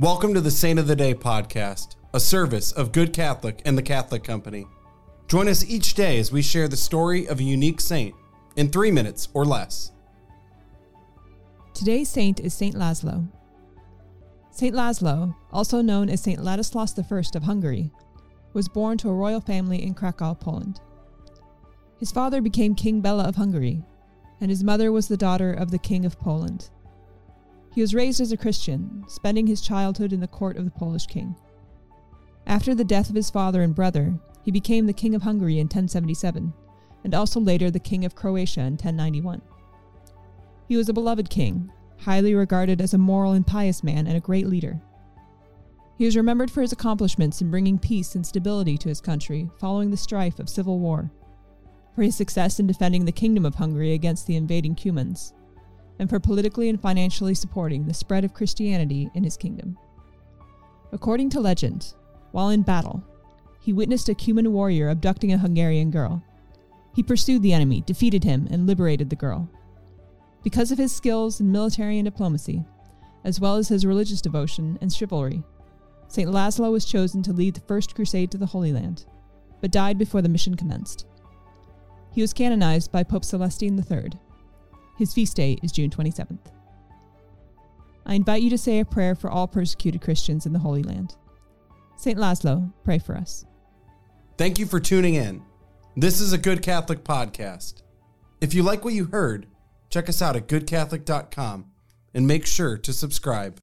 Welcome to the Saint of the Day podcast, a service of Good Catholic and the Catholic Company. Join us each day as we share the story of a unique saint in three minutes or less. Today's saint is Saint Laszlo. Saint Laszlo, also known as Saint Ladislaus I of Hungary, was born to a royal family in Krakow, Poland. His father became King Bela of Hungary, and his mother was the daughter of the King of Poland. He was raised as a Christian, spending his childhood in the court of the Polish king. After the death of his father and brother, he became the King of Hungary in 1077, and also later the King of Croatia in 1091. He was a beloved king, highly regarded as a moral and pious man and a great leader. He is remembered for his accomplishments in bringing peace and stability to his country following the strife of civil war, for his success in defending the Kingdom of Hungary against the invading Cumans, and for politically and financially supporting the spread of Christianity in his kingdom. According to legend, while in battle, he witnessed a Cuman warrior abducting a Hungarian girl. He pursued the enemy, defeated him, and liberated the girl. Because of his skills in military and diplomacy, as well as his religious devotion and chivalry, St. Laszlo was chosen to lead the First Crusade to the Holy Land, but died before the mission commenced. He was canonized by Pope Celestine III his feast day is June 27th. I invite you to say a prayer for all persecuted Christians in the Holy Land. St. Laszlo, pray for us. Thank you for tuning in. This is a Good Catholic podcast. If you like what you heard, check us out at goodcatholic.com and make sure to subscribe.